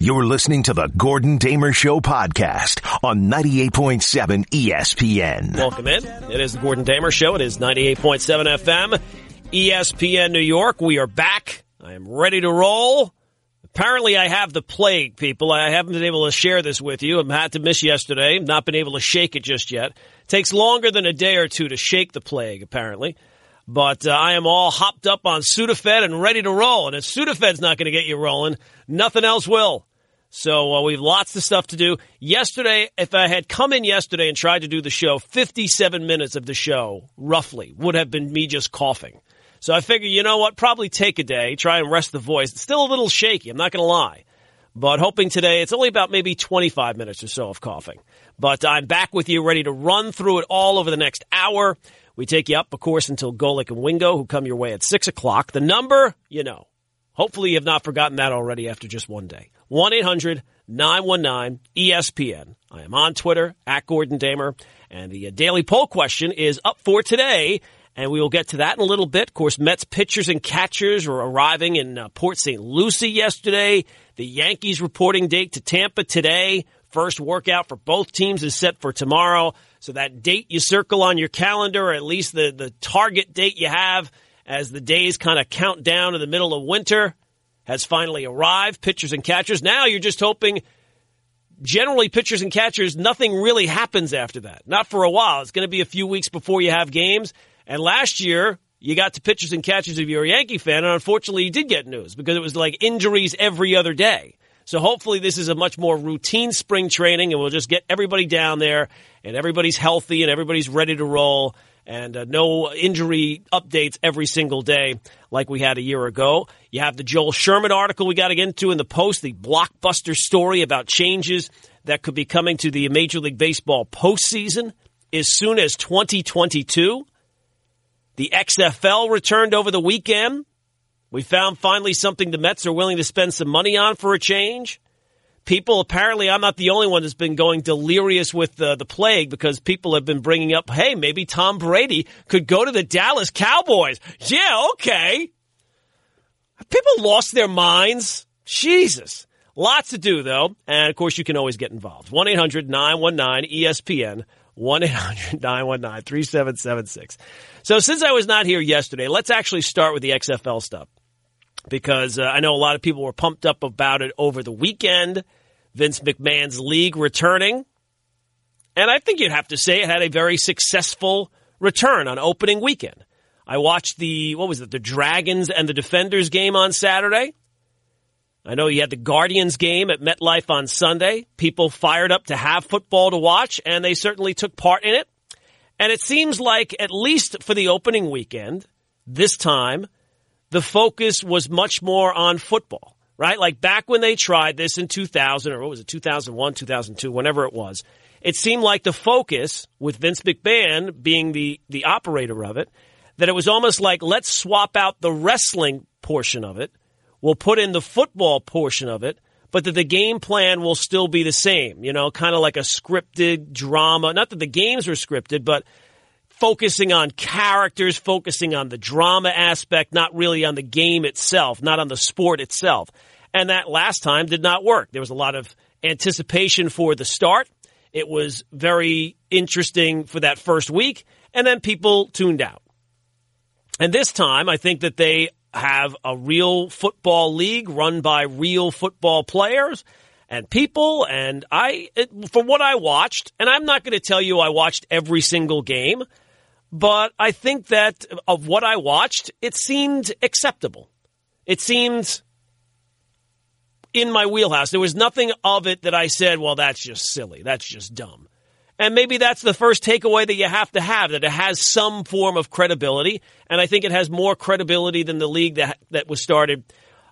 You're listening to the Gordon Damer Show podcast on 98.7 ESPN. Welcome in. It is the Gordon Damer Show. It is 98.7 FM, ESPN New York. We are back. I am ready to roll. Apparently, I have the plague, people. I haven't been able to share this with you. I've had to miss yesterday. Not been able to shake it just yet. It takes longer than a day or two to shake the plague, apparently. But uh, I am all hopped up on Sudafed and ready to roll. And if Sudafed's not going to get you rolling, nothing else will. So uh, we have lots of stuff to do. Yesterday, if I had come in yesterday and tried to do the show, 57 minutes of the show, roughly, would have been me just coughing. So I figure, you know what? Probably take a day, try and rest the voice. It's still a little shaky, I'm not going to lie. But hoping today, it's only about maybe 25 minutes or so of coughing. But I'm back with you, ready to run through it all over the next hour. We take you up, of course, until Golic and Wingo, who come your way at 6 o'clock. The number, you know. Hopefully you have not forgotten that already after just one day. 1 800 919 ESPN. I am on Twitter at Gordon Damer. And the uh, daily poll question is up for today. And we will get to that in a little bit. Of course, Mets pitchers and catchers were arriving in uh, Port St. Lucie yesterday. The Yankees reporting date to Tampa today. First workout for both teams is set for tomorrow. So that date you circle on your calendar, or at least the, the target date you have as the days kind of count down to the middle of winter has finally arrived. Pitchers and catchers. Now you're just hoping. Generally, pitchers and catchers, nothing really happens after that. Not for a while. It's going to be a few weeks before you have games. And last year, you got to pitchers and catchers if you're a Yankee fan, and unfortunately, you did get news because it was like injuries every other day. So hopefully, this is a much more routine spring training, and we'll just get everybody down there, and everybody's healthy, and everybody's ready to roll and uh, no injury updates every single day like we had a year ago. You have the Joel Sherman article we got to get into in the Post, the blockbuster story about changes that could be coming to the Major League Baseball postseason as soon as 2022. The XFL returned over the weekend. We found finally something the Mets are willing to spend some money on for a change people apparently I'm not the only one that's been going delirious with the, the plague because people have been bringing up, hey, maybe Tom Brady could go to the Dallas Cowboys. Yeah, okay. People lost their minds. Jesus. Lots to do, though. And of course, you can always get involved. 1 800 919 ESPN. 1 800 919 3776. So, since I was not here yesterday, let's actually start with the XFL stuff because uh, I know a lot of people were pumped up about it over the weekend. Vince McMahon's league returning. And I think you'd have to say it had a very successful return on opening weekend. I watched the, what was it, the Dragons and the Defenders game on Saturday. I know you had the Guardians game at MetLife on Sunday. People fired up to have football to watch, and they certainly took part in it. And it seems like, at least for the opening weekend, this time, the focus was much more on football right? Like back when they tried this in 2000 or what was it, 2001, 2002, whenever it was, it seemed like the focus with Vince McMahon being the, the operator of it, that it was almost like let's swap out the wrestling portion of it. We'll put in the football portion of it, but that the game plan will still be the same, you know, kind of like a scripted drama. Not that the games were scripted, but focusing on characters, focusing on the drama aspect, not really on the game itself, not on the sport itself. And that last time did not work. There was a lot of anticipation for the start. It was very interesting for that first week, and then people tuned out. And this time, I think that they have a real football league run by real football players and people. And I, from what I watched, and I'm not going to tell you I watched every single game, but I think that of what I watched, it seemed acceptable. It seemed in my wheelhouse. There was nothing of it that I said, well, that's just silly. That's just dumb. And maybe that's the first takeaway that you have to have, that it has some form of credibility. And I think it has more credibility than the league that, that was started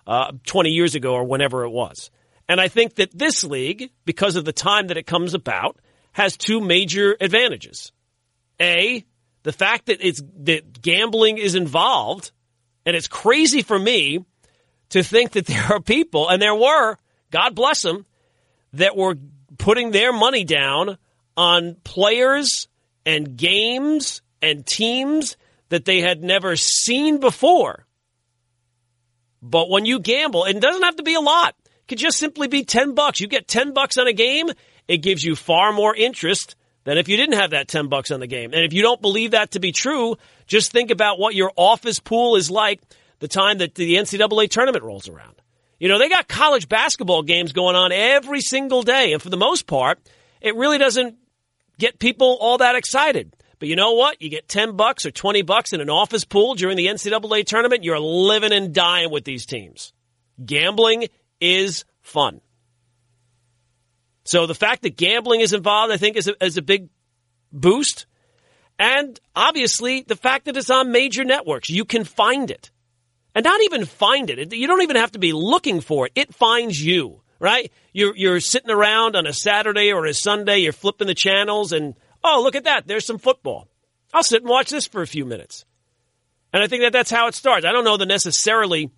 uh, 20 years ago or whenever it was. And I think that this league, because of the time that it comes about, has two major advantages. A, the fact that it's that gambling is involved, and it's crazy for me to think that there are people, and there were, God bless them, that were putting their money down on players and games and teams that they had never seen before. But when you gamble, it doesn't have to be a lot. It could just simply be 10 bucks. You get 10 bucks on a game, it gives you far more interest than if you didn't have that 10 bucks on the game. And if you don't believe that to be true, just think about what your office pool is like the time that the NCAA tournament rolls around. You know, they got college basketball games going on every single day. And for the most part, it really doesn't get people all that excited. But you know what? You get 10 bucks or 20 bucks in an office pool during the NCAA tournament, you're living and dying with these teams. Gambling is fun. So the fact that gambling is involved, I think, is a, is a big boost. And obviously, the fact that it's on major networks, you can find it. And not even find it. You don't even have to be looking for it. It finds you, right? You're, you're sitting around on a Saturday or a Sunday, you're flipping the channels, and oh, look at that. There's some football. I'll sit and watch this for a few minutes. And I think that that's how it starts. I don't know that necessarily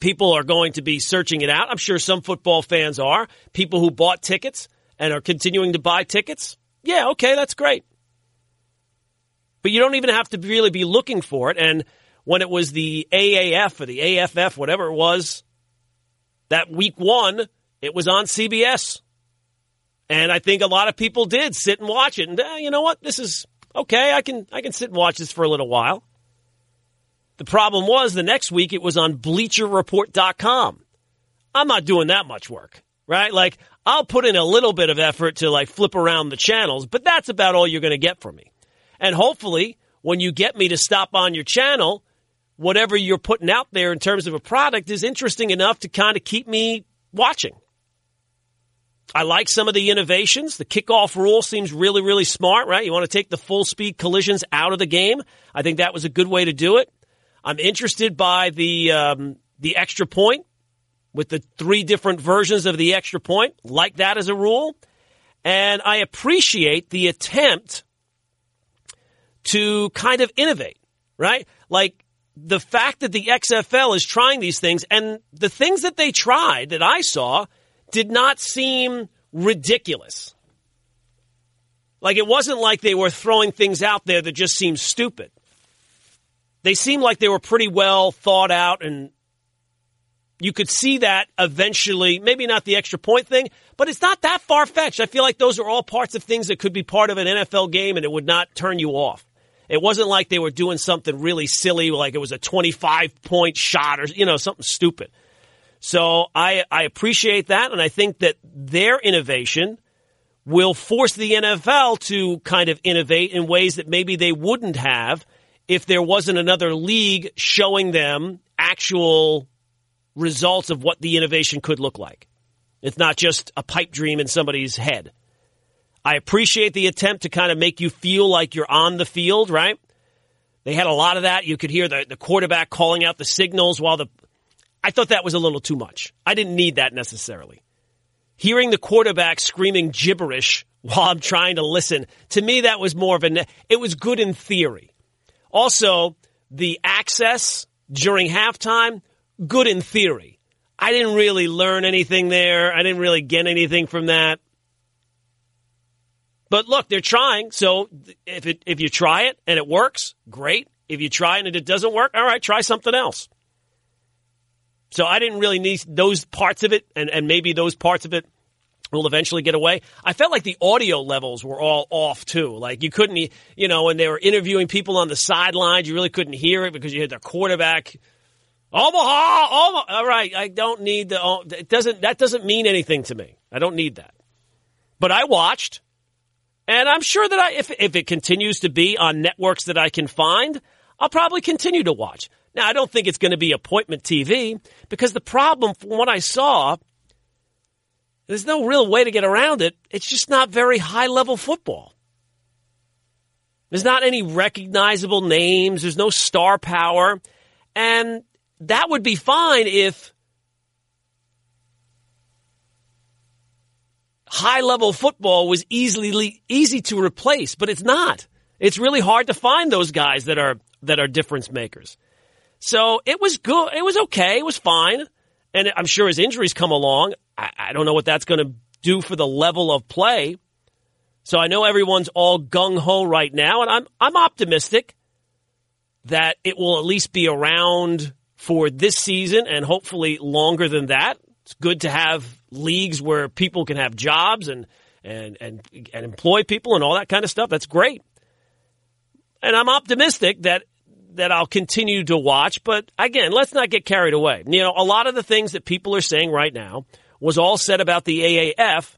people are going to be searching it out. I'm sure some football fans are. People who bought tickets and are continuing to buy tickets. Yeah, okay, that's great. But you don't even have to really be looking for it. And when it was the AAF or the AFF, whatever it was, that week one, it was on CBS. And I think a lot of people did sit and watch it. And eh, you know what? This is okay. I can I can sit and watch this for a little while. The problem was the next week it was on bleacherreport.com. I'm not doing that much work, right? Like I'll put in a little bit of effort to like flip around the channels, but that's about all you're going to get from me. And hopefully when you get me to stop on your channel, whatever you're putting out there in terms of a product is interesting enough to kind of keep me watching. I like some of the innovations. The kickoff rule seems really, really smart, right? You want to take the full speed collisions out of the game. I think that was a good way to do it. I'm interested by the um, the extra point with the three different versions of the extra point, like that as a rule. And I appreciate the attempt to kind of innovate, right? Like the fact that the XFL is trying these things and the things that they tried that I saw did not seem ridiculous. Like it wasn't like they were throwing things out there that just seemed stupid. They seemed like they were pretty well thought out and you could see that eventually, maybe not the extra point thing, but it's not that far fetched. I feel like those are all parts of things that could be part of an NFL game and it would not turn you off. It wasn't like they were doing something really silly, like it was a 25 point shot or, you know, something stupid. So I, I appreciate that. And I think that their innovation will force the NFL to kind of innovate in ways that maybe they wouldn't have if there wasn't another league showing them actual results of what the innovation could look like. It's not just a pipe dream in somebody's head. I appreciate the attempt to kind of make you feel like you're on the field, right? They had a lot of that. You could hear the, the quarterback calling out the signals while the. I thought that was a little too much. I didn't need that necessarily. Hearing the quarterback screaming gibberish while I'm trying to listen, to me, that was more of a. It was good in theory. Also, the access during halftime, good in theory. I didn't really learn anything there. I didn't really get anything from that. But look, they're trying. So if it if you try it and it works, great. If you try it and it doesn't work, all right, try something else. So I didn't really need those parts of it, and, and maybe those parts of it will eventually get away. I felt like the audio levels were all off too. Like you couldn't, you know, when they were interviewing people on the sidelines, you really couldn't hear it because you had their quarterback. Omaha, Omaha. All right, I don't need the. Oh, it doesn't. That doesn't mean anything to me. I don't need that. But I watched. And I'm sure that I, if, if it continues to be on networks that I can find, I'll probably continue to watch. Now, I don't think it's going to be appointment TV because the problem from what I saw, there's no real way to get around it. It's just not very high level football. There's not any recognizable names. There's no star power. And that would be fine if high level football was easily easy to replace, but it's not. It's really hard to find those guys that are that are difference makers. So it was good. It was okay. It was fine. And I'm sure as injuries come along, I, I don't know what that's going to do for the level of play. So I know everyone's all gung ho right now, and I'm I'm optimistic that it will at least be around for this season and hopefully longer than that. It's good to have leagues where people can have jobs and and and and employ people and all that kind of stuff. That's great. And I'm optimistic that that I'll continue to watch, but again, let's not get carried away. You know, a lot of the things that people are saying right now was all said about the AAF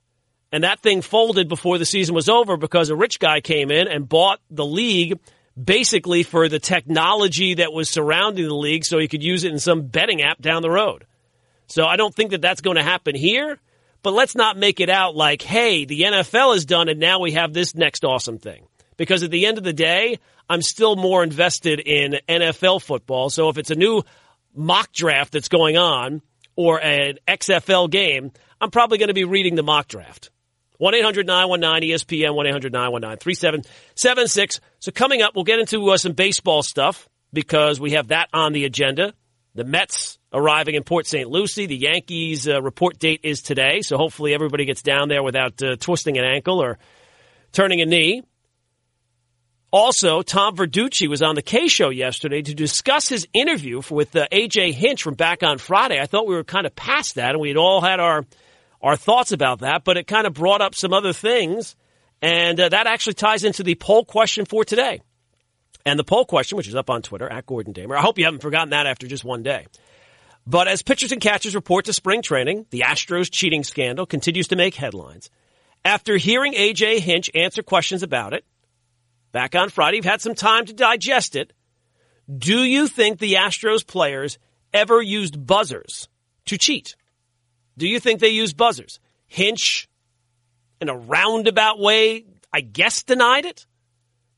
and that thing folded before the season was over because a rich guy came in and bought the league basically for the technology that was surrounding the league so he could use it in some betting app down the road. So I don't think that that's going to happen here, but let's not make it out like, hey, the NFL is done and now we have this next awesome thing. Because at the end of the day, I'm still more invested in NFL football. So if it's a new mock draft that's going on or an XFL game, I'm probably going to be reading the mock draft. 1 800 919 ESPN, 1 800 919 3776. So, coming up, we'll get into uh, some baseball stuff because we have that on the agenda. The Mets arriving in Port St. Lucie. The Yankees uh, report date is today, so hopefully everybody gets down there without uh, twisting an ankle or turning a knee. Also, Tom Verducci was on the K Show yesterday to discuss his interview with uh, AJ Hinch from back on Friday. I thought we were kind of past that, and we had all had our our thoughts about that, but it kind of brought up some other things, and uh, that actually ties into the poll question for today. And the poll question, which is up on Twitter at Gordon Damer. I hope you haven't forgotten that after just one day. But as pitchers and catchers report to spring training, the Astros cheating scandal continues to make headlines. After hearing AJ Hinch answer questions about it back on Friday, you've had some time to digest it. Do you think the Astros players ever used buzzers to cheat? Do you think they use buzzers? Hinch, in a roundabout way, I guess denied it.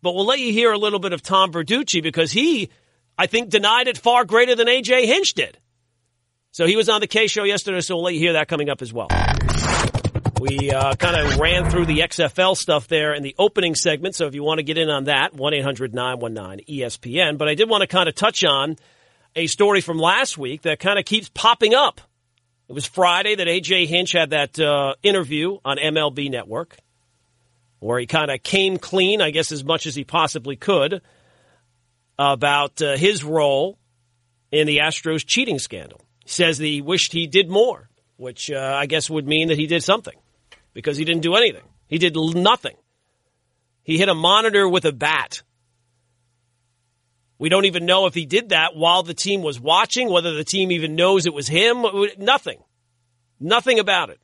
But we'll let you hear a little bit of Tom Verducci because he, I think, denied it far greater than AJ Hinch did. So he was on the K show yesterday, so we'll let you hear that coming up as well. We uh, kind of ran through the XFL stuff there in the opening segment, so if you want to get in on that, 1 800 919 ESPN. But I did want to kind of touch on a story from last week that kind of keeps popping up it was Friday that AJ Hinch had that uh, interview on MLB Network where he kind of came clean, I guess, as much as he possibly could about uh, his role in the Astros cheating scandal. He says that he wished he did more, which uh, I guess would mean that he did something because he didn't do anything. He did nothing. He hit a monitor with a bat we don't even know if he did that while the team was watching, whether the team even knows it was him. Nothing. Nothing about it.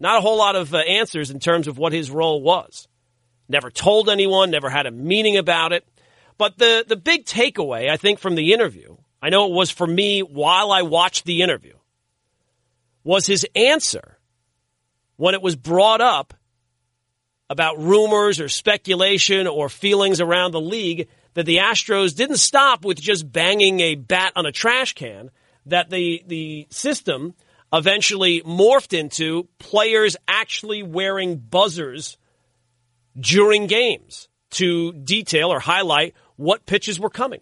Not a whole lot of uh, answers in terms of what his role was. Never told anyone, never had a meaning about it. But the, the big takeaway, I think, from the interview, I know it was for me while I watched the interview, was his answer when it was brought up about rumors or speculation or feelings around the league that the Astros didn't stop with just banging a bat on a trash can, that the, the system eventually morphed into players actually wearing buzzers during games to detail or highlight what pitches were coming.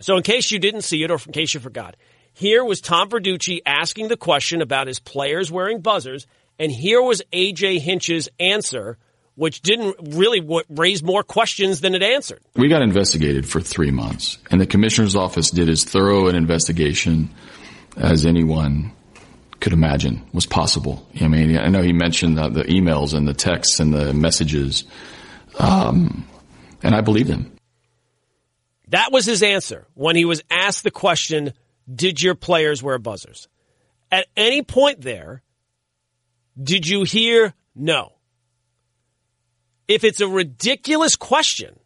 So, in case you didn't see it or in case you forgot, here was Tom Verducci asking the question about his players wearing buzzers, and here was AJ Hinch's answer which didn't really raise more questions than it answered. We got investigated for three months, and the commissioner's office did as thorough an investigation as anyone could imagine was possible. I mean, I know he mentioned the, the emails and the texts and the messages, um, and I believe him. That was his answer when he was asked the question, Did your players wear buzzers? At any point there, did you hear no? if it's a ridiculous question,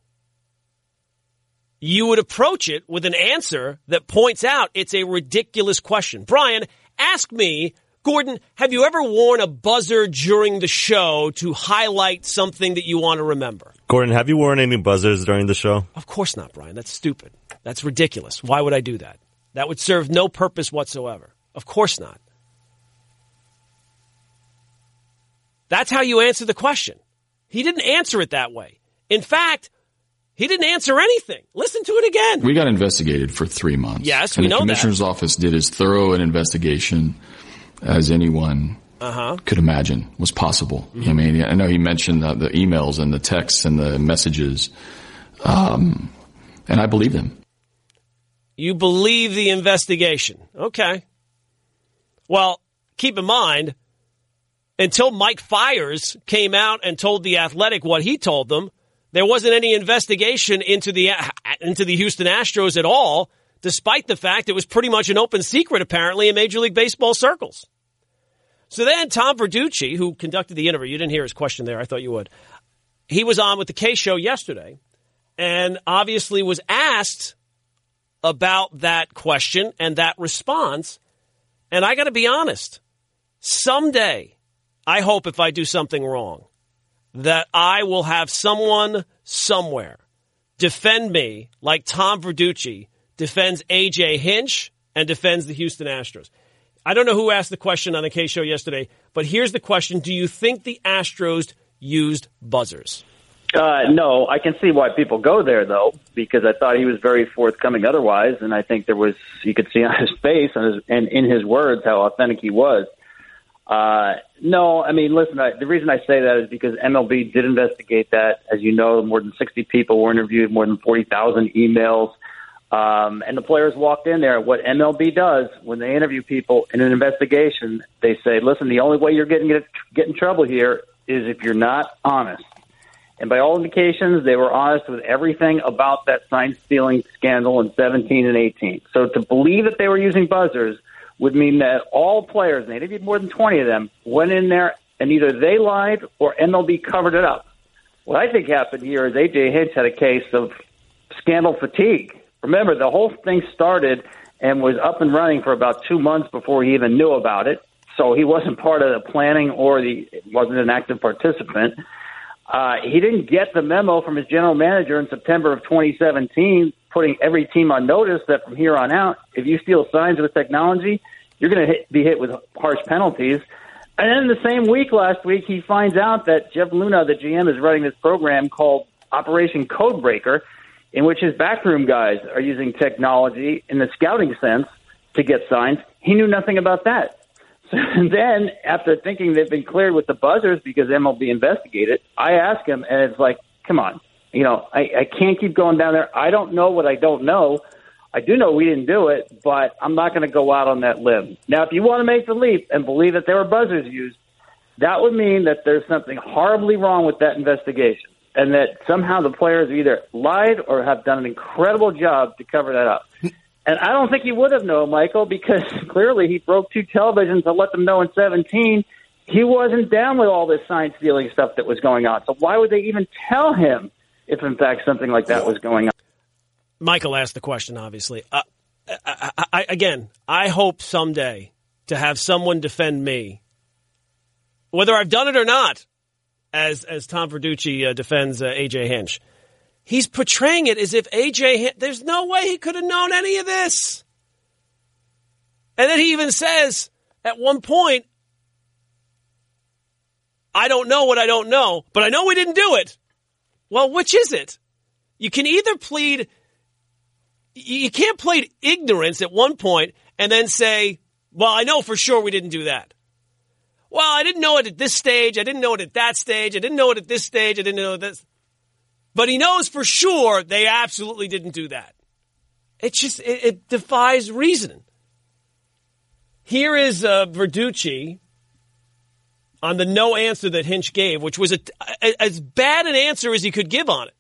you would approach it with an answer that points out it's a ridiculous question. Brian, ask me, Gordon, have you ever worn a buzzer during the show to highlight something that you want to remember? Gordon, have you worn any buzzers during the show? Of course not, Brian. That's stupid. That's ridiculous. Why would I do that? That would serve no purpose whatsoever. Of course not. That's how you answer the question. He didn't answer it that way. In fact, he didn't answer anything. Listen to it again. We got investigated for three months. Yes, we and know the commissioner's that. office did as thorough an investigation as anyone uh-huh. could imagine was possible. Mm-hmm. I mean, I know he mentioned the, the, emails and the texts and the messages, um, and I believe them. You believe the investigation, okay? Well, keep in mind, until Mike Fiers came out and told the Athletic what he told them, there wasn't any investigation into the into the Houston Astros at all, despite the fact it was pretty much an open secret apparently in Major League Baseball circles. So then Tom Verducci, who conducted the interview, you didn't hear his question there. I thought you would. He was on with the K show yesterday and obviously was asked about that question and that response. And I got to be honest, someday, I hope if I do something wrong, that I will have someone somewhere defend me like Tom Verducci defends AJ Hinch and defends the Houston Astros. I don't know who asked the question on the K show yesterday, but here's the question Do you think the Astros used buzzers? Uh, no, I can see why people go there though, because I thought he was very forthcoming otherwise, and I think there was you could see on his face and, his, and in his words how authentic he was. Uh, no, I mean, listen, I, the reason I say that is because MLB did investigate that. As you know, more than 60 people were interviewed, more than 40,000 emails. Um, and the players walked in there. What MLB does when they interview people in an investigation, they say, listen, the only way you're getting get, get in trouble here is if you're not honest. And by all indications, they were honest with everything about that sign stealing scandal in 17 and 18. So to believe that they were using buzzers would mean that all players, and they more than 20 of them, went in there and either they lied or MLB covered it up. What I think happened here is AJ Hinch had a case of scandal fatigue. Remember, the whole thing started and was up and running for about two months before he even knew about it. So he wasn't part of the planning or the wasn't an active participant. Uh, he didn't get the memo from his general manager in September of 2017, putting every team on notice that from here on out, if you steal signs with technology, you're going to be hit with harsh penalties. And then the same week last week, he finds out that Jeff Luhnow, the GM, is running this program called Operation Codebreaker, in which his backroom guys are using technology in the scouting sense to get signs. He knew nothing about that. So then, after thinking they've been cleared with the buzzers because MLB investigated, I ask him, and it's like, come on, you know, I, I can't keep going down there. I don't know what I don't know. I do know we didn't do it, but I'm not going to go out on that limb. Now, if you want to make the leap and believe that there were buzzers used, that would mean that there's something horribly wrong with that investigation and that somehow the players either lied or have done an incredible job to cover that up. And I don't think he would have known, Michael, because clearly he broke two televisions to let them know in 17 he wasn't down with all this sign stealing stuff that was going on. So why would they even tell him if, in fact, something like that was going on? Michael asked the question, obviously. Uh, I, I, again, I hope someday to have someone defend me, whether I've done it or not, as as Tom Verducci uh, defends uh, AJ Hinch. He's portraying it as if AJ, there's no way he could have known any of this. And then he even says at one point, I don't know what I don't know, but I know we didn't do it. Well, which is it? You can either plead, you can't plead ignorance at one point and then say, well, I know for sure we didn't do that. Well, I didn't know it at this stage. I didn't know it at that stage. I didn't know it at this stage. I didn't know this. But he knows for sure they absolutely didn't do that. It just it, it defies reason. Here is uh, Verducci on the no answer that Hinch gave, which was a, a, as bad an answer as he could give on it,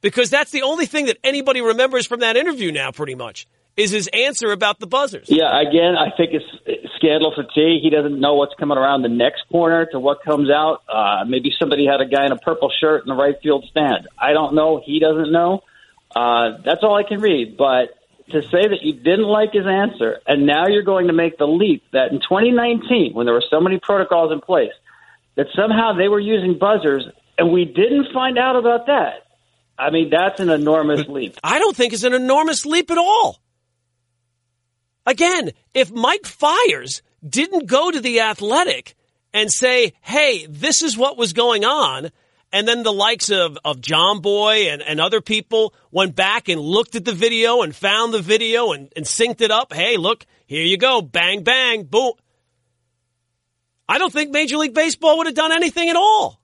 because that's the only thing that anybody remembers from that interview now, pretty much is his answer about the buzzers. Yeah, again, I think it's scandal fatigue. He doesn't know what's coming around the next corner to what comes out. Uh, maybe somebody had a guy in a purple shirt in the right field stand. I don't know. He doesn't know. Uh, that's all I can read. But to say that you didn't like his answer and now you're going to make the leap that in 2019, when there were so many protocols in place, that somehow they were using buzzers and we didn't find out about that. I mean, that's an enormous leap. I don't think it's an enormous leap at all. Again, if Mike Fiers didn't go to the athletic and say, hey, this is what was going on, and then the likes of, of Jomboy and, and other people went back and looked at the video and found the video and, and synced it up. Hey, look, here you go. Bang, bang, boom. I don't think Major League Baseball would have done anything at all.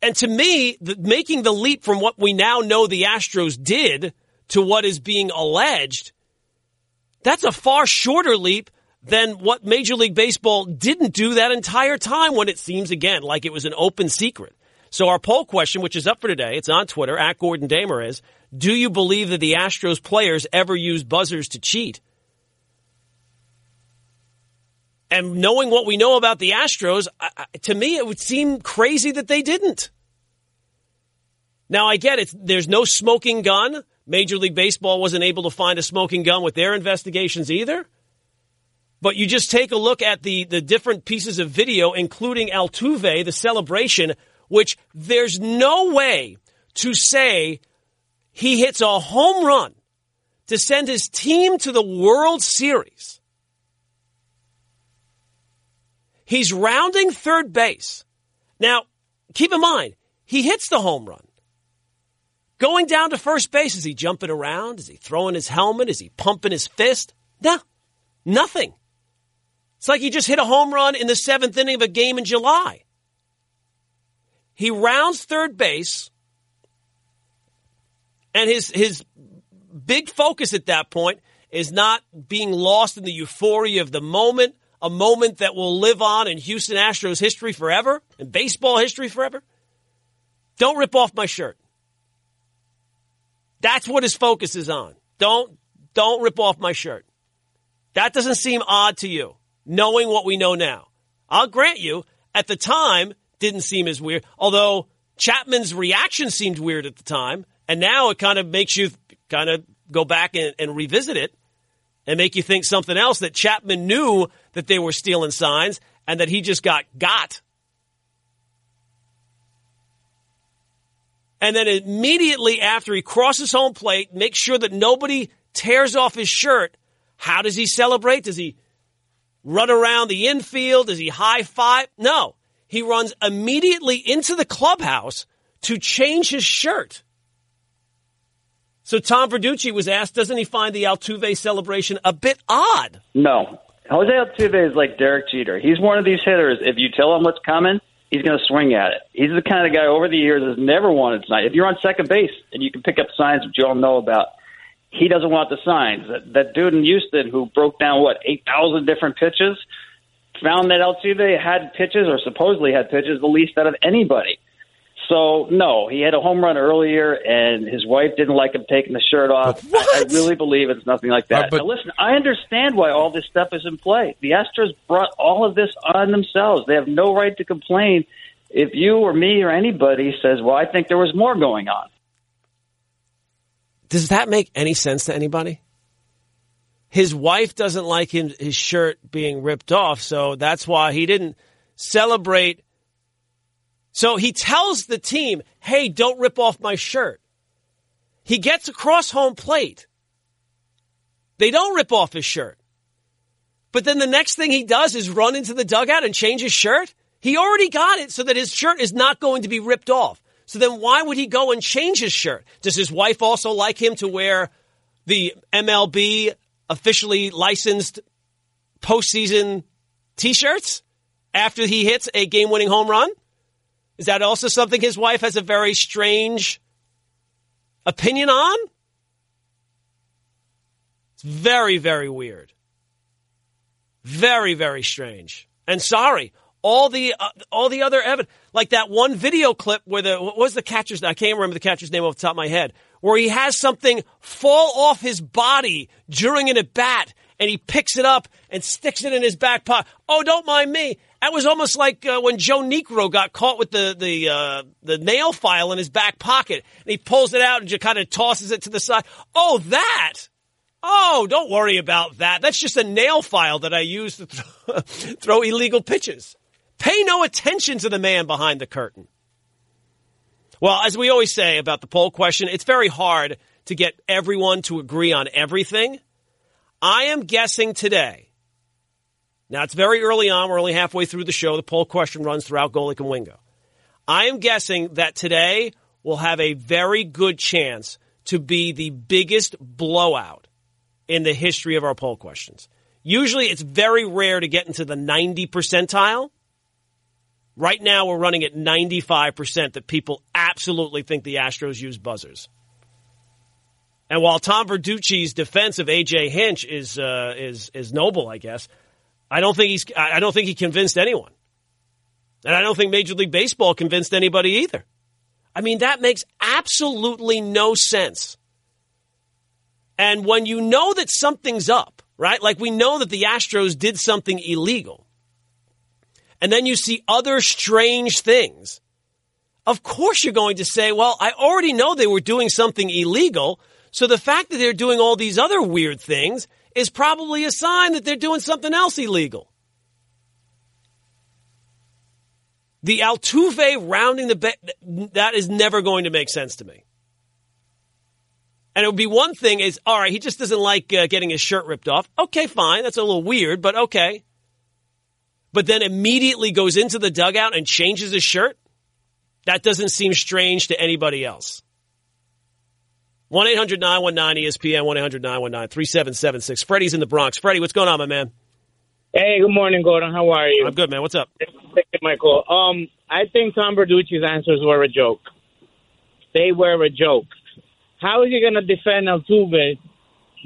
And to me, the, making the leap from what we now know the Astros did to what is being alleged That's a far shorter leap than what Major League Baseball didn't do that entire time when it seems again like it was an open secret. So our poll question, which is up for today, it's on Twitter at Gordon Damer is, do you believe that the Astros players ever use buzzers to cheat? And knowing what we know about the Astros, to me, it would seem crazy that they didn't. Now, I get it. There's no smoking gun. Major League Baseball wasn't able to find a smoking gun with their investigations either. But you just take a look at the, the different pieces of video, including Altuve, the celebration, which there's no way to say he hits a home run to send his team to the World Series. He's rounding third base. Now, keep in mind, he hits the home run. Going down to first base, is he jumping around? Is he throwing his helmet? Is he pumping his fist? No, nothing. It's like he just hit a home run in the seventh inning of a game in July. He rounds third base, and his his big focus at that point is not being lost in the euphoria of the moment, a moment that will live on in Houston Astros history forever, in baseball history forever. Don't rip off my shirt. That's what his focus is on. Don't don't rip off my shirt. That doesn't seem odd to you knowing what we know now. I'll grant you, at the time, didn't seem as weird, although Chapman's reaction seemed weird at the time, and now it kind of makes you kind of go back and, and revisit it and make you think something else that Chapman knew that they were stealing signs and that he just got got. And then immediately after he crosses home plate, make sure that nobody tears off his shirt. How does he celebrate? Does he run around the infield? Is he high five? No. He runs immediately into the clubhouse to change his shirt. So Tom Verducci was asked, doesn't he find the Altuve celebration a bit odd? No. Jose Altuve is like Derek Jeter. He's one of these hitters. If you tell him what's coming, he's going to swing at it. He's the kind of guy over the years has never wanted tonight. If you're on second base and you can pick up signs that you all know about, he doesn't want the signs. That, that dude in Houston who broke down what eight thousand different pitches found that Altuve had pitches or supposedly had pitches the least out of anybody. So no, he had a home run earlier, and his wife didn't like him taking the shirt off. I, I really believe it's nothing like that. Uh, but, now, listen, I understand why all this stuff is in play. The Astros brought all of this on themselves. They have no right to complain if you or me or anybody says, "Well, I think there was more going on." Does that make any sense to anybody? His wife doesn't like him, his shirt being ripped off, so that's why he didn't celebrate. So he tells the team, hey, don't rip off my shirt. He gets across home plate. They don't rip off his shirt. But then the next thing he does is run into the dugout and change his shirt. He already got it so that his shirt is not going to be ripped off. So then why would he go and change his shirt? Does his wife also like him to wear the MLB officially licensed postseason t-shirts after he hits a game-winning home run? Is that also something his wife has a very strange opinion on? It's very, very weird. Very, very strange. And sorry, all the uh, all the other evidence, like that one video clip where the what was the catcher's? I can't remember the catcher's name off the top of my head. Where he has something fall off his body during an at bat, and he picks it up and sticks it in his back pocket. Oh, don't mind me. That was almost like uh, when Joe Niekro got caught with the the uh, the nail file in his back pocket, and he pulls it out and just kind of tosses it to the side. Oh, that. Oh, don't worry about that. That's just a nail file that I use to throw illegal pitches. Pay no attention to the man behind the curtain. Well, as we always say about the poll question, it's very hard to get everyone to agree on everything. I am guessing today. Now, it's very early on. We're only halfway through the show. The poll question runs throughout Golic and Wingo. I am guessing that today will have a very good chance to be the biggest blowout in the history of our poll questions. Usually, it's very rare to get into the 90 percentile. Right now, we're running at 95% that people absolutely think the Astros use buzzers. And while Tom Verducci's defense of AJ Hinch is uh, is is noble, I guess, I don't think he's I don't think he convinced anyone, and I don't think Major League Baseball convinced anybody either. I mean, that makes absolutely no sense. And when you know that something's up, right? Like we know that the Astros did something illegal, and then you see other strange things. Of course, you're going to say, "Well, I already know they were doing something illegal." So the fact that they're doing all these other weird things is probably a sign that they're doing something else illegal. The Altuve rounding the bet, that is never going to make sense to me. And it would be one thing is, all right, he just doesn't like uh, getting his shirt ripped off. Okay, fine. That's a little weird, but okay. But then immediately goes into the dugout and changes his shirt. That doesn't seem strange to anybody else. 1 800 919 ESPN, 1 800 919 3776. Freddie's in the Bronx. Freddie, what's going on, my man? Hey, good morning, Gordon. How are you? I'm good, man. What's up? Michael. Um, I think Tom Verducci's answers were a joke. They were a joke. How is he going to defend Altuve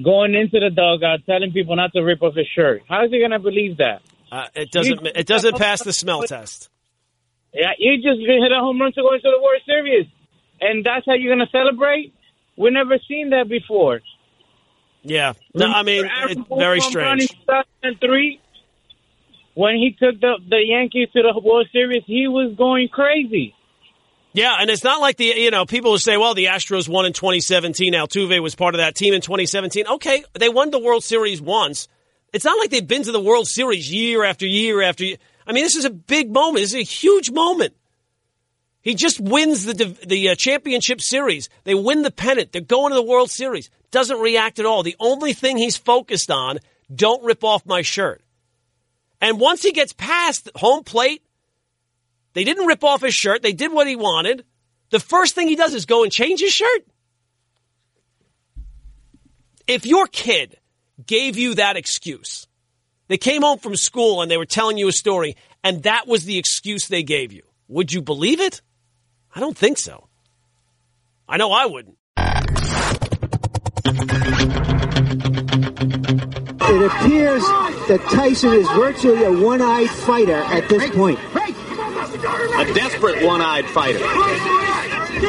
going into the dugout telling people not to rip off his shirt? How is he going to believe that? Uh, it doesn't. It doesn't pass the smell test. Yeah, you just hit a home run to go into the World Series, and that's how you're going to celebrate. We never seen that before. Yeah, no, I mean, it's very strange. 2003, when he took the the Yankees to the World Series, he was going crazy. Yeah, and it's not like the you know people who say, well, the Astros won in 2017. Altuve was part of that team in 2017. Okay, they won the World Series once. It's not like they've been to the World Series year after year after year. I mean, this is a big moment. This is a huge moment. He just wins the the uh, championship series. They win the pennant. They're going to the World Series. Doesn't react at all. The only thing he's focused on: don't rip off my shirt. And once he gets past home plate, they didn't rip off his shirt. They did what he wanted. The first thing he does is go and change his shirt. If your kid gave you that excuse, they came home from school and they were telling you a story, and that was the excuse they gave you, would you believe it? I don't think so. I know I wouldn't. It appears that Tyson is virtually a one-eyed fighter at this point. A desperate one-eyed fighter.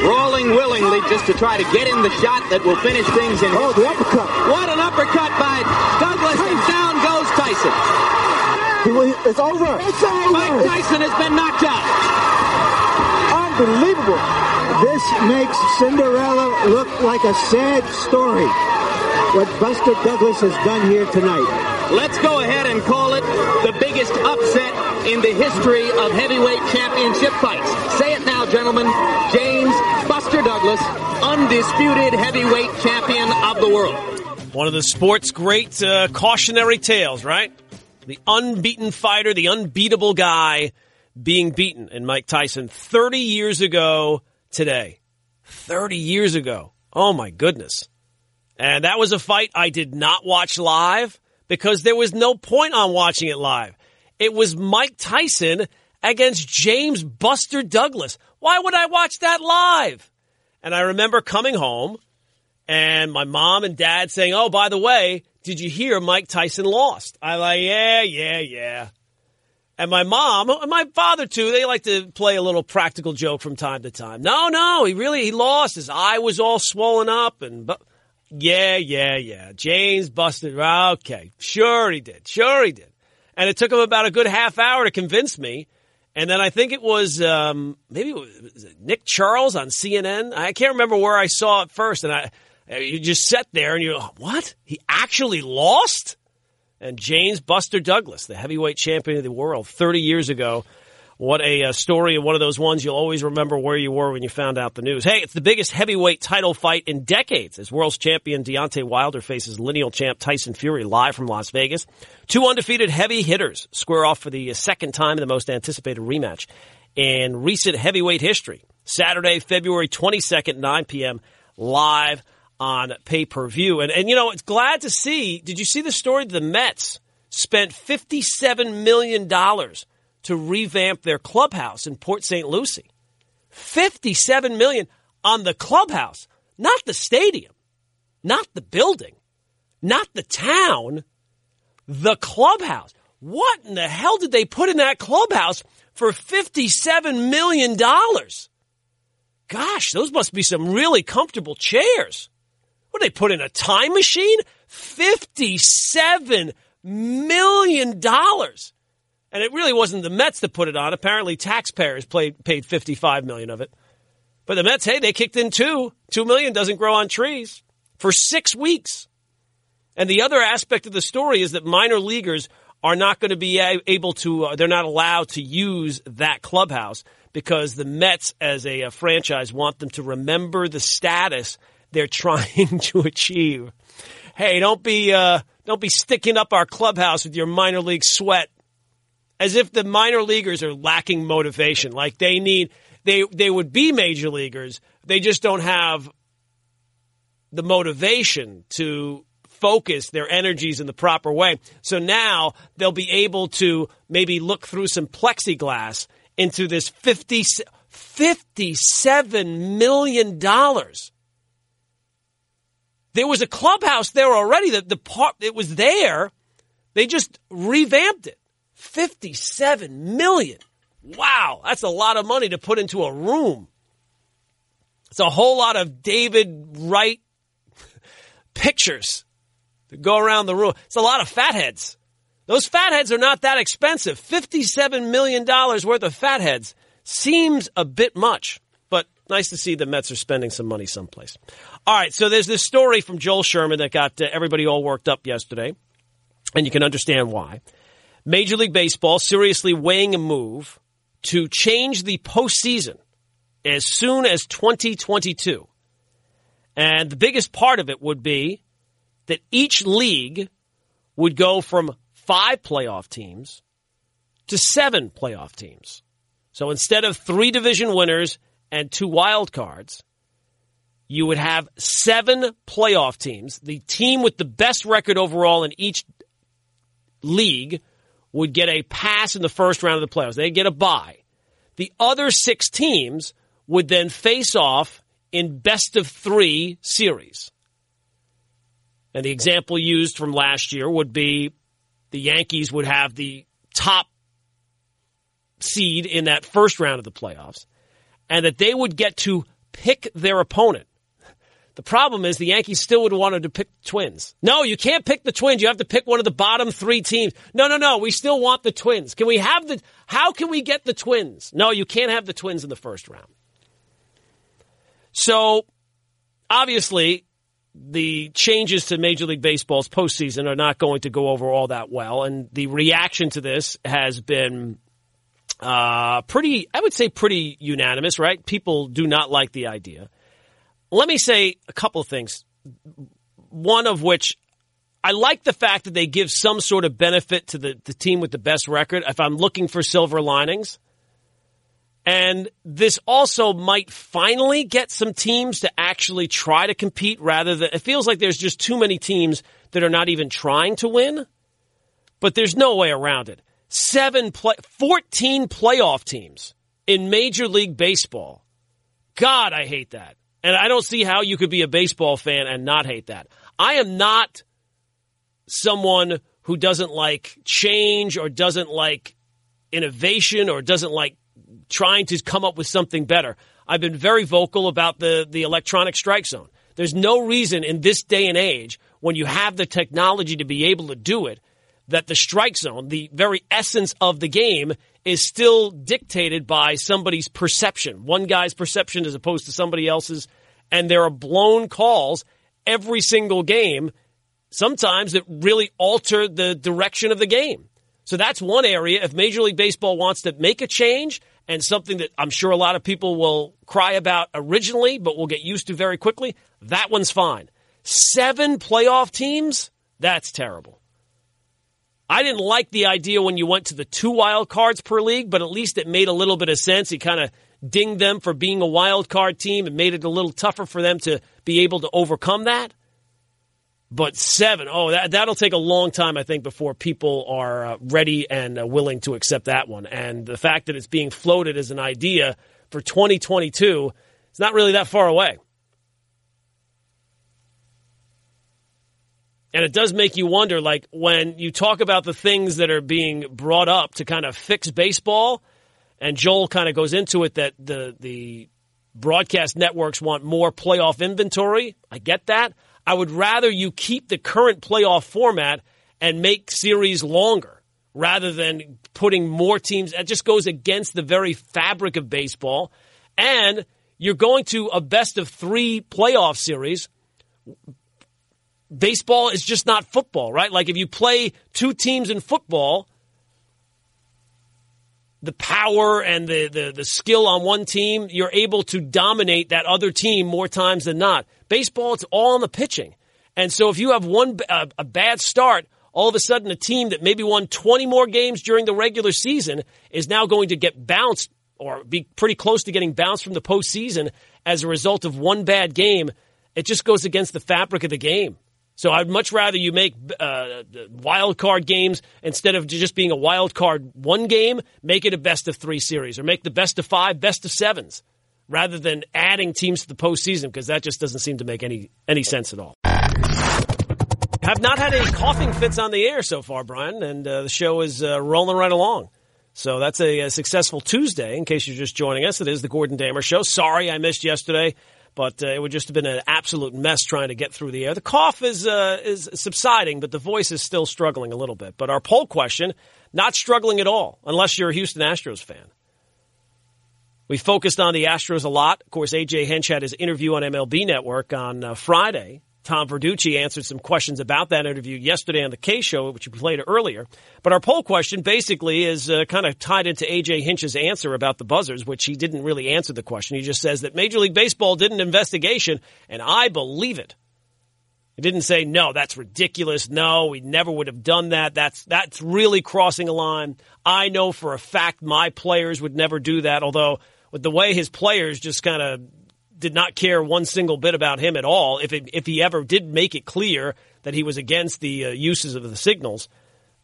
Rolling willingly just to try to get in the shot that will finish things in. Oh, the uppercut. What an uppercut by Douglas, and down goes Tyson. It's over. It's over. Mike Tyson has been knocked out unbelievable. This makes Cinderella look like a sad story. What Buster Douglas has done here tonight. Let's go ahead and call it the biggest upset in the history of heavyweight championship fights. Say it now, gentlemen. James Buster Douglas, undisputed heavyweight champion of the world. One of the sport's great uh, cautionary tales, right? The unbeaten fighter, the unbeatable guy being beaten in Mike Tyson 30 years ago today. 30 years ago. Oh my goodness. And that was a fight I did not watch live because there was no point on watching it live. It was Mike Tyson against James Buster Douglas. Why would I watch that live? And I remember coming home and my mom and dad saying, Oh, by the way, did you hear Mike Tyson lost? I'm like, yeah, yeah, yeah. And my mom and my father too, they like to play a little practical joke from time to time. No, no, he really he lost. His eye was all swollen up and but yeah, yeah, yeah. James busted. Okay, sure he did. Sure he did. And it took him about a good half hour to convince me. And then I think it was um, maybe it was Nick Charles on CNN. I can't remember where I saw it first. And I you just sat there and you're what? He actually lost? and James Buster Douglas, the heavyweight champion of the world 30 years ago. What a uh, story and one of those ones you'll always remember where you were when you found out the news. Hey, it's the biggest heavyweight title fight in decades as world's champion Deontay Wilder faces lineal champ Tyson Fury live from Las Vegas. Two undefeated heavy hitters square off for the second time in the most anticipated rematch in recent heavyweight history. Saturday, February 22nd, 9 p.m. live on pay per view. And, and, you know, it's glad to see. Did you see the story? The Mets spent $57 million to revamp their clubhouse in Port St. Lucie. 57 million on the clubhouse, not the stadium. not the building, not the town, the clubhouse. What in the hell did they put in that clubhouse for $57 million? Gosh, those must be some really comfortable chairs. What they put in a time machine? $57 million. And it really wasn't the Mets that put it on. Apparently taxpayers played, paid 55 million of it. But the Mets, hey, they kicked in two. Two million doesn't grow on trees for six weeks. And the other aspect of the story is that minor leaguers are not going to be able to, uh, they're not allowed to use that clubhouse because the Mets, as a, a franchise, want them to remember the status they're trying to achieve. Hey, don't be, uh, don't be sticking up our clubhouse with your minor league sweat as if the minor leaguers are lacking motivation. Like they need, they, they would be major leaguers. They just don't have the motivation to focus their energies in the proper way. So now they'll be able to maybe look through some plexiglass into this 50, $57 million. There was a clubhouse there already. that the part, it was there. They just revamped it. 57 million. Wow. That's a lot of money to put into a room. It's a whole lot of David Wright pictures to go around the room. It's a lot of fatheads. Those fatheads are not that expensive. $57 million worth of fatheads seems a bit much, but nice to see the Mets are spending some money someplace. All right, so there's this story from Joel Sherman that got uh, everybody all worked up yesterday, and you can understand why. Major League Baseball seriously weighing a move to change the postseason as soon as 2022. And the biggest part of it would be that each league would go from five playoff teams to seven playoff teams. So instead of three division winners and two wild cards, you would have seven playoff teams. The team with the best record overall in each league would get a pass in the first round of the playoffs. They'd get a bye. The other six teams would then face off in best of three series. And the example used from last year would be the Yankees would have the top seed in that first round of the playoffs, and that they would get to pick their opponent. The problem is the Yankees still would want to pick Twins. No, you can't pick the Twins. You have to pick one of the bottom three teams. No, no, no. We still want the Twins. Can we have the, how can we get the Twins? No, you can't have the Twins in the first round. So, obviously, the changes to Major League Baseball's postseason are not going to go over all that well. And the reaction to this has been uh, pretty, I would say, pretty unanimous, right? People do not like the idea. Let me say a couple of things. One of which I like the fact that they give some sort of benefit to the, the team with the best record. If I'm looking for silver linings, and this also might finally get some teams to actually try to compete rather than it feels like there's just too many teams that are not even trying to win. But there's no way around it. Seven play, 14 playoff teams in Major League Baseball. God, I hate that. And I don't see how you could be a baseball fan and not hate that. I am not someone who doesn't like change or doesn't like innovation or doesn't like trying to come up with something better. I've been very vocal about the, the electronic strike zone. There's no reason in this day and age, when you have the technology to be able to do it, that the strike zone, the very essence of the game, is still dictated by somebody's perception, one guy's perception as opposed to somebody else's. And there are blown calls every single game, sometimes that really alter the direction of the game. So that's one area. If Major League Baseball wants to make a change, and something that I'm sure a lot of people will cry about originally, but will get used to very quickly, that one's fine. Seven playoff teams? That's terrible. I didn't like the idea when you went to the two wild cards per league, but at least it made a little bit of sense. You kind of dinged them for being a wild card team and made it a little tougher for them to be able to overcome that. But seven, oh, that, that'll take a long time, I think, before people are uh, ready and uh, willing to accept that one. And the fact that it's being floated as an idea for 2022, it's not really that far away. And it does make you wonder, like when you talk about the things that are being brought up to kind of fix baseball, and Joel kind of goes into it that the the broadcast networks want more playoff inventory. I get that. I would rather you keep the current playoff format and make series longer rather than putting more teams. That just goes against the very fabric of baseball. And you're going to a best of three playoff series. Baseball is just not football, right? Like if you play two teams in football, the power and the, the, the skill on one team, you're able to dominate that other team more times than not. Baseball, it's all on the pitching. And so if you have one a, a bad start, all of a sudden a team that maybe won 20 more games during the regular season is now going to get bounced or be pretty close to getting bounced from the postseason as a result of one bad game. It just goes against the fabric of the game. So I'd much rather you make uh, wild card games instead of just being a wild card one game, make it a best of three series or make the best of five, best of sevens, rather than adding teams to the postseason because that just doesn't seem to make any any sense at all. Have not had any coughing fits on the air so far, Brian, and uh, the show is uh, rolling right along. So that's a, a, successful Tuesday. In case you're just joining us, it is the Gordon Damer Show. Sorry I missed yesterday, but uh, it would just have been an absolute mess trying to get through the air. The cough is uh, is subsiding, but the voice is still struggling a little bit. But our poll question, not struggling at all, unless you're a Houston Astros fan. We focused on the Astros a lot. Of course, AJ Hinch had his interview on MLB Network on uh, Friday Tom Verducci answered some questions about that interview yesterday on the K Show, which you played earlier. But our poll question basically is uh, kind of tied into AJ Hinch's answer about the buzzers, which he didn't really answer the question. He just says that Major League Baseball did an investigation, and I believe it. He didn't say no, that's ridiculous. No, we never would have done that. That's that's really crossing a line. I know for a fact my players would never do that. Although with the way his players just kind of did not care one single bit about him at all. If it, if he ever did make it clear that he was against the uh, uses of the signals,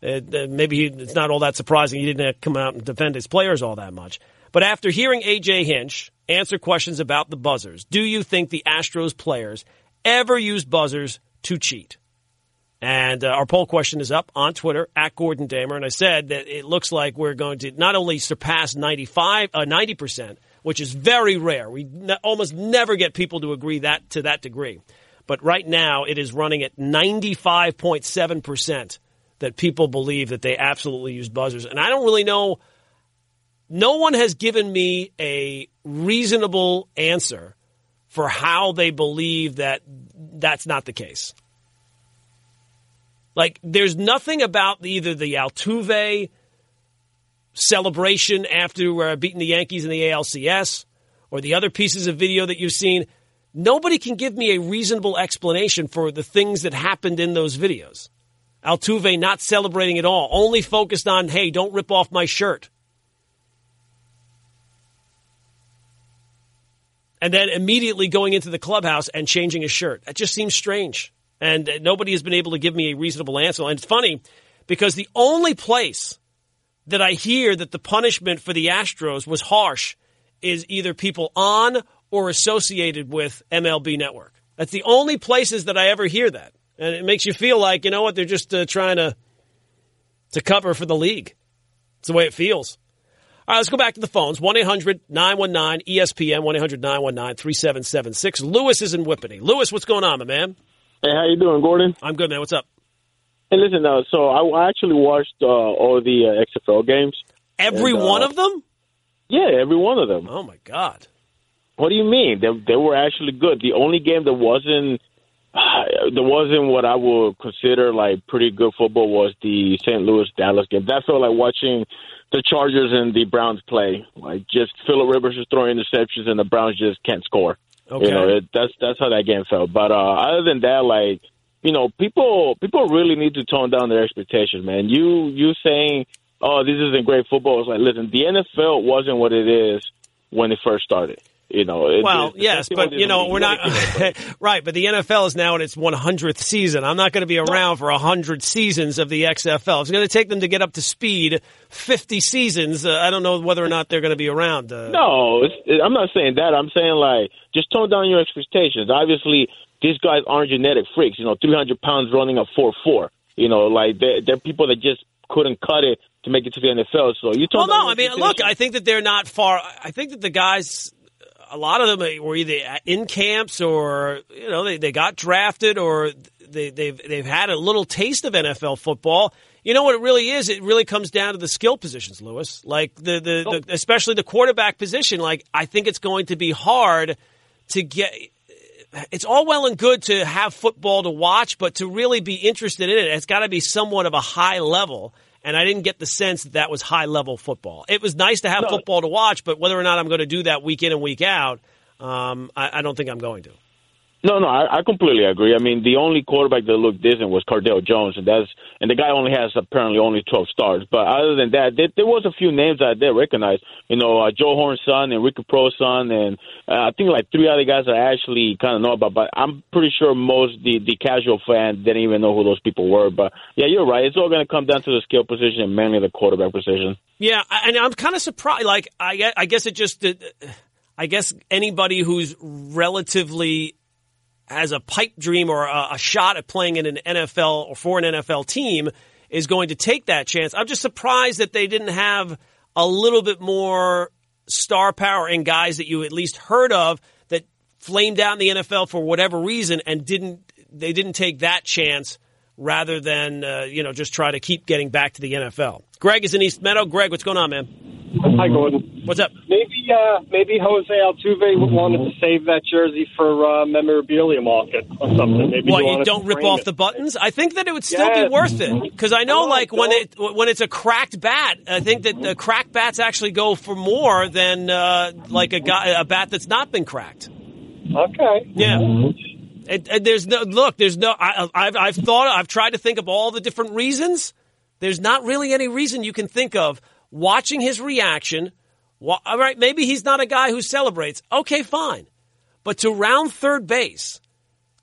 uh, maybe he, it's not all that surprising. He didn't come out and defend his players all that much. But after hearing AJ Hinch answer questions about the buzzers, do you think the Astros players ever use buzzers to cheat? And uh, our poll question is up on Twitter at Gordon Damer. And I said that it looks like we're going to not only surpass 95, uh, 90%, which is very rare. We almost never get people to agree that to that degree. But right now, it is running at 95.7% that people believe that they absolutely use buzzers. And I don't really know. No one has given me a reasonable answer for how they believe that that's not the case. Like, there's nothing about either the Altuve celebration after uh, beating the Yankees in the ALCS or the other pieces of video that you've seen. Nobody can give me a reasonable explanation for the things that happened in those videos. Altuve not celebrating at all, only focused on, hey, don't rip off my shirt. And then immediately going into the clubhouse and changing his shirt. That just seems strange. And nobody has been able to give me a reasonable answer. And it's funny because the only place that I hear that the punishment for the Astros was harsh is either people on or associated with MLB Network. That's the only places that I ever hear that. And it makes you feel like, you know what, they're just uh, trying to to cover for the league. It's the way it feels. All right, let's go back to the phones. 1-800-919-ESPN, 1-800-919-3776. Lewis is in Whippany. Lewis, what's going on, my man? Hey, how you doing, Gordon? I'm good, man. What's up? Hey, listen, uh, so I actually watched uh, all the uh, XFL games. Every and, uh, one of them? Yeah, every one of them. Oh my god! What do you mean? They they were actually good. The only game that wasn't that wasn't what I would consider like pretty good football was the St. Louis Dallas game. That felt like watching the Chargers and the Browns play. Like just Philip Rivers is throwing interceptions and the Browns just can't score. Okay. You know, it, that's that's how that game felt. But uh, other than that, like you know, people people really need to tone down their expectations, man. You you saying, "Oh, this isn't great football." It's like, listen, the NFL wasn't what it is when it first started. You know, it, well, yes, but you know, we're not right. But the NFL is now in its 100th season. I'm not going to be around for 100 seasons of the XFL. It's going to take them to get up to speed 50 seasons. Uh, I don't know whether or not they're going to be around. Uh, no, I'm not saying that. I'm saying like just tone down your expectations. Obviously, these guys aren't genetic freaks. You know, 300 pounds running a 4-4. You know, like they're, they're people that just couldn't cut it to make it to the NFL. So you Well, told no, I mean, look, I think that they're not far. I think that the guys, a lot of them were either in camps or you know they, they got drafted or they, they've they've had a little taste of NFL football. You know what it really is? It really comes down to the skill positions, Lewis. Like the the, the oh. especially the quarterback position. Like I think it's going to be hard to get. It's all well and good to have football to watch, but to really be interested in it, it's got to be somewhat of a high level. And I didn't get the sense that that was high level football. It was nice to have No. football to watch, but whether or not I'm going to do that week in and week out, um, I, I don't think I'm going to. No, no, I, I completely agree. I mean, the only quarterback that looked decent was Cardale Jones, and that's and the guy only has apparently only twelve starts. But other than that, there, there was a few names that I did recognize. You know, uh, Joe Horn's son and Ricky Proehl's son, and uh, I think like three other guys I actually kind of know about. But I'm pretty sure most the the casual fan didn't even know who those people were. But yeah, you're right. It's all going to come down to the skill position and mainly the quarterback position. Yeah, and I'm kind of surprised. Like, I, I guess it just, uh, I guess anybody who's relatively has a pipe dream or a, a shot at playing in an NFL or for an NFL team is going to take that chance. I'm just surprised that they didn't have a little bit more star power in guys that you at least heard of that flamed out in the NFL for whatever reason and didn't they didn't take that chance rather than uh, you know just try to keep getting back to the NFL. Greg is in East Meadow. Greg, what's going on, man? Hi, Gordon. What's up? Maybe uh, maybe Jose Altuve wanted to save that jersey for uh, memorabilia market or something. Maybe What you don't rip off it. the buttons? I think that it would still Yes. be worth it because I know, No, like when it when it's a cracked bat, I think that the cracked bats actually go for more than uh, like a guy a bat that's not been cracked. Okay. Yeah. It, it- there's no look. There's no. I, I've I've thought. I've tried to think of all the different reasons. There's not really any reason you can think of. Watching his reaction. Well, all right, maybe he's not a guy who celebrates. Okay, fine. But to round third base,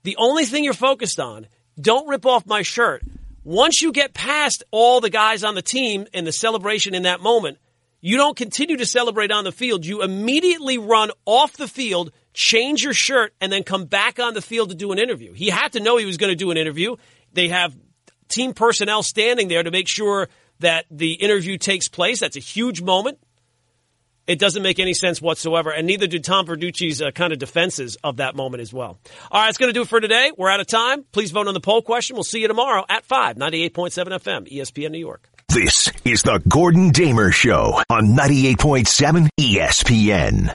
the only thing you're focused on, don't rip off my shirt. Once you get past all the guys on the team and the celebration in that moment, you don't continue to celebrate on the field. You immediately run off the field, change your shirt, and then come back on the field to do an interview. He had to know he was going to do an interview. They have team personnel standing there to make sure that the interview takes place. That's a huge moment. It doesn't make any sense whatsoever, and neither do Tom Verducci's uh, kind of defenses of that moment as well. All right, that's going to do it for today. We're out of time. Please vote on the poll question. We'll see you tomorrow at 5, 98.7 FM, ESPN New York. This is the Gordon Damer Show on 98.7 ESPN.